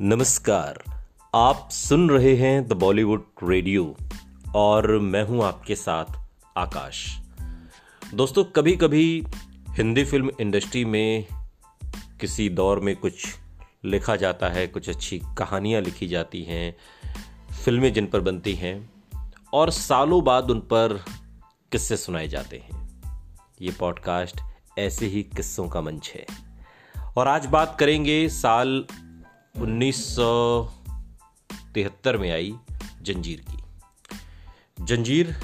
नमस्कार। आप सुन रहे हैं द बॉलीवुड रेडियो और मैं हूँ आपके साथ आकाश। दोस्तों कभी कभी हिंदी फ़िल्म इंडस्ट्री में किसी दौर में कुछ लिखा जाता है, कुछ अच्छी कहानियाँ लिखी जाती हैं, फ़िल्में जिन पर बनती हैं और सालों बाद उन पर किस्से सुनाए जाते हैं। ये पॉडकास्ट ऐसे ही किस्सों का मंच है। और आज बात करेंगे साल 1973 में आई जंजीर की। जंजीर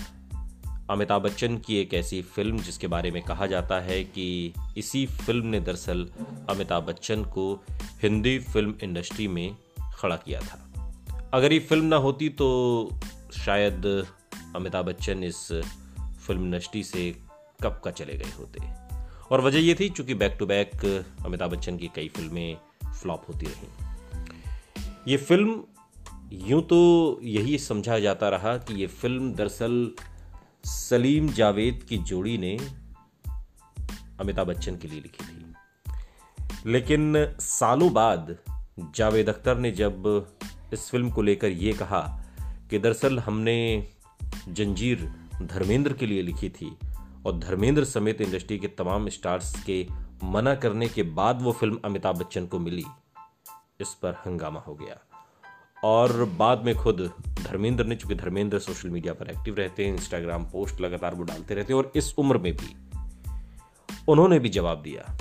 अमिताभ बच्चन की एक ऐसी फ़िल्म जिसके बारे में कहा जाता है कि इसी फ़िल्म ने दरअसल अमिताभ बच्चन को हिंदी फ़िल्म इंडस्ट्री में खड़ा किया था। अगर ये फ़िल्म ना होती तो शायद अमिताभ बच्चन इस फ़िल्म इंडस्ट्री से कब का चले गए होते। और वजह ये थी, चूँकि back to back Amitabh Bachchan की कई फ़िल्में फ्लॉप होती रहीं। ये फ़िल्म यूँ तो यही समझा जाता रहा कि ये फ़िल्म दरअसल सलीम जावेद की जोड़ी ने अमिताभ बच्चन के लिए लिखी थी। लेकिन सालों बाद जावेद अख्तर ने जब इस फ़िल्म को लेकर यह कहा कि दरअसल हमने जंजीर धर्मेंद्र के लिए लिखी थी और धर्मेंद्र समेत इंडस्ट्री के तमाम स्टार्स के मना करने के बाद वो फ़िल्म अमिताभ बच्चन को मिली। इस पर हंगामा हो गया। और बाद में खुद धर्मेंद्र ने चूँकि धर्मेंद्र सोशल मीडिया पर एक्टिव रहते हैं इंस्टाग्राम पोस्ट लगातार वो डालते रहते हैं, और इस उम्र में भी उन्होंने भी जवाब दिया।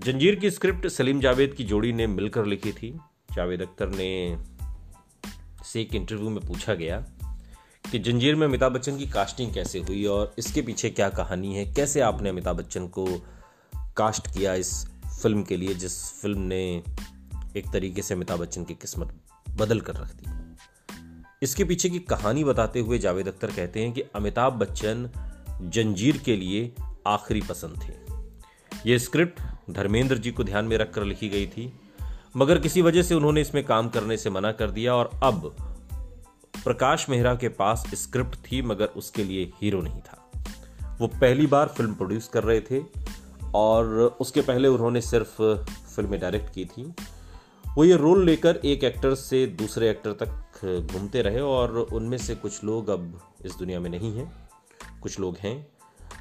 जंजीर की स्क्रिप्ट सलीम जावेद की जोड़ी ने मिलकर लिखी थी। जावेद अख्तर ने से एक इंटरव्यू में पूछा गया कि जंजीर में अमिताभ बच्चन की कास्टिंग कैसे हुई और इसके पीछे क्या कहानी है? कैसे आपने अमिताभ बच्चन को कास्ट किया इस फ़िल्म के लिए, जिस फ़िल्म ने एक तरीके से अमिताभ बच्चन की किस्मत बदल कर रख दी। इसके पीछे की कहानी बताते हुए जावेद अख्तर कहते हैं कि अमिताभ बच्चन जंजीर के लिए आखिरी पसंद थे। यह स्क्रिप्ट धर्मेंद्र जी को ध्यान में रखकर लिखी गई थी, मगर किसी वजह से उन्होंने इसमें काम करने से मना कर दिया और अब प्रकाश मेहरा के पास स्क्रिप्ट थी, मगर उसके लिए हीरो नहीं था। वो पहली बार फ़िल्म प्रोड्यूस कर रहे थे और उसके पहले उन्होंने सिर्फ़ फ़िल्में डायरेक्ट की थी। वो ये रोल लेकर एक एक्टर से दूसरे एक्टर तक घूमते रहे और उनमें से कुछ लोग अब इस दुनिया में नहीं हैं। कुछ लोग हैं,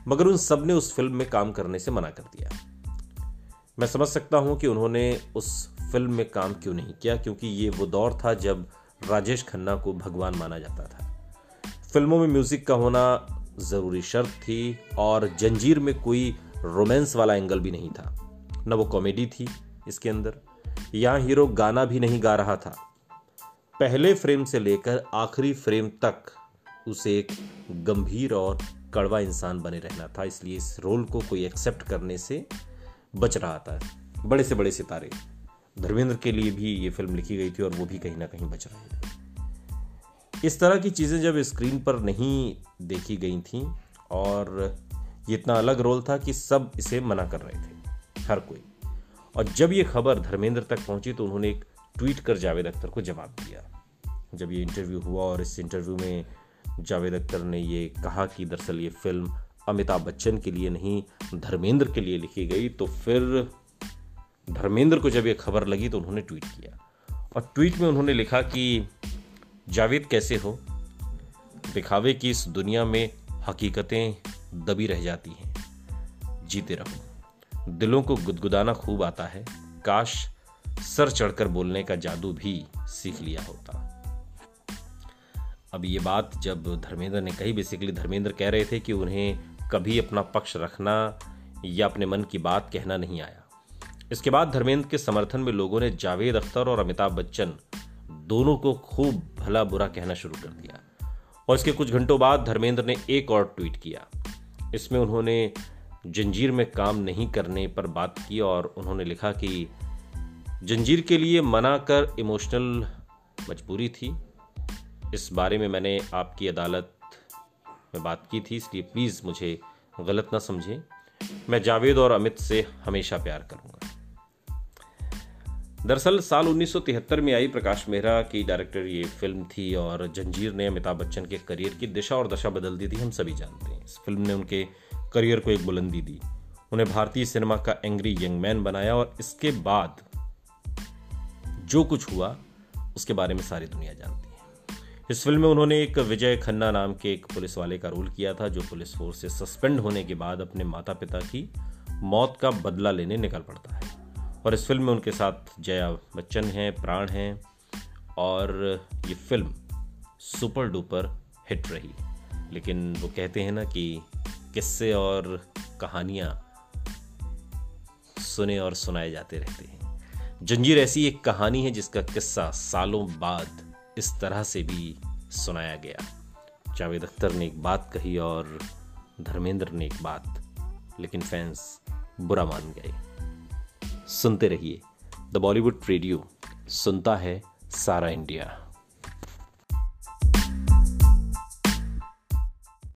मगर उन सबने उस फ़िल्म में काम करने से मना कर दिया। मैं समझ सकता हूँ कि उन्होंने उस फ़िल्म में काम क्यों नहीं किया, क्योंकि ये वो दौर था जब राजेश खन्ना को भगवान माना जाता था। फ़िल्मों में म्यूज़िक का होना ज़रूरी शर्त थी और जंजीर में कोई रोमांस वाला एंगल भी नहीं था। न वो कॉमेडी थी इसके अंदर यहाँ हीरो गाना भी नहीं गा रहा था। पहले फ्रेम से लेकर आखिरी फ्रेम तक उसे एक गंभीर और कड़वा इंसान बने रहना था, इसलिए इस रोल को कोई एक्सेप्ट करने से बच रहा था। बड़े से बड़े सितारे। धर्मेंद्र के लिए भी ये फ़िल्म लिखी गई थी और वो भी कहीं ना कहीं बच रहे थे इस तरह की चीज़ें जब स्क्रीन पर नहीं देखी गई थी और ये इतना अलग रोल था कि सब इसे मना कर रहे थे। हर कोई। और जब ये खबर धर्मेंद्र तक पहुँची तो उन्होंने एक ट्वीट कर जावेद अख्तर को जवाब दिया। जब ये इंटरव्यू हुआ और इस इंटरव्यू में जावेद अख्तर ने ये कहा कि दरअसल ये फ़िल्म अमिताभ बच्चन के लिए नहीं, धर्मेंद्र के लिए लिखी गई तो फिर धर्मेंद्र को जब ये खबर लगी तो उन्होंने ट्वीट किया। और ट्वीट में उन्होंने लिखा कि, जावेद कैसे हो? दिखावे की इस दुनिया में हकीकतें दबी रह जाती हैं। जीते रहो। दिलों को गुदगुदाना खूब आता है। काश सर चढ़कर बोलने का जादू भी सीख लिया होता। अब ये बात जब धर्मेंद्र ने कही बेसिकली धर्मेंद्र कह रहे थे कि उन्हें कभी अपना पक्ष रखना या अपने मन की बात कहना नहीं आया। इसके बाद धर्मेंद्र के समर्थन में लोगों ने जावेद अख्तर और अमिताभ बच्चन दोनों को खूब भला बुरा कहना शुरू कर दिया। और इसके कुछ घंटों बाद धर्मेंद्र ने एक और ट्वीट किया। इसमें उन्होंने जंजीर में काम नहीं करने पर बात की और उन्होंने लिखा कि जंजीर के लिए मना कर इमोशनल मजबूरी थी। इस बारे में मैंने आपकी अदालत में बात की थी, इसलिए प्लीज़ मुझे गलत ना समझें मैं जावेद और अमित से हमेशा प्यार करूँगा। दरअसल साल 1973 में आई प्रकाश मेहरा की डायरेक्टर ये फ़िल्म थी और जंजीर ने अमिताभ बच्चन के करियर की दिशा और दशा बदल दी थी, हम सभी जानते हैं। इस फ़िल्म ने उनके करियर को एक बुलंदी दी। उन्हें भारतीय सिनेमा का एंग्री यंग मैन बनाया और इसके बाद जो कुछ हुआ, उसके बारे में सारी दुनिया जानती है। इस फ़िल्म में उन्होंने एक विजय खन्ना नाम के एक पुलिस वाले का रोल किया था, जो पुलिस फोर्स से सस्पेंड होने के बाद अपने माता पिता की मौत का बदला लेने निकल पड़ता है। और इस फ़िल्म में उनके साथ जया बच्चन हैं, प्राण हैं और ये फ़िल्म सुपर डुपर हिट रही। लेकिन वो कहते हैं ना कि किस्से और कहानियाँ सुने और सुनाए जाते रहते हैं। जंजीर ऐसी एक कहानी है जिसका किस्सा सालों बाद इस तरह से भी सुनाया गया। जावेद अख्तर ने एक बात कही और धर्मेंद्र ने एक बात, लेकिन फैंस बुरा मान गए। सुनते रहिए। द बॉलीवुड रेडियो सुनता है सारा इंडिया।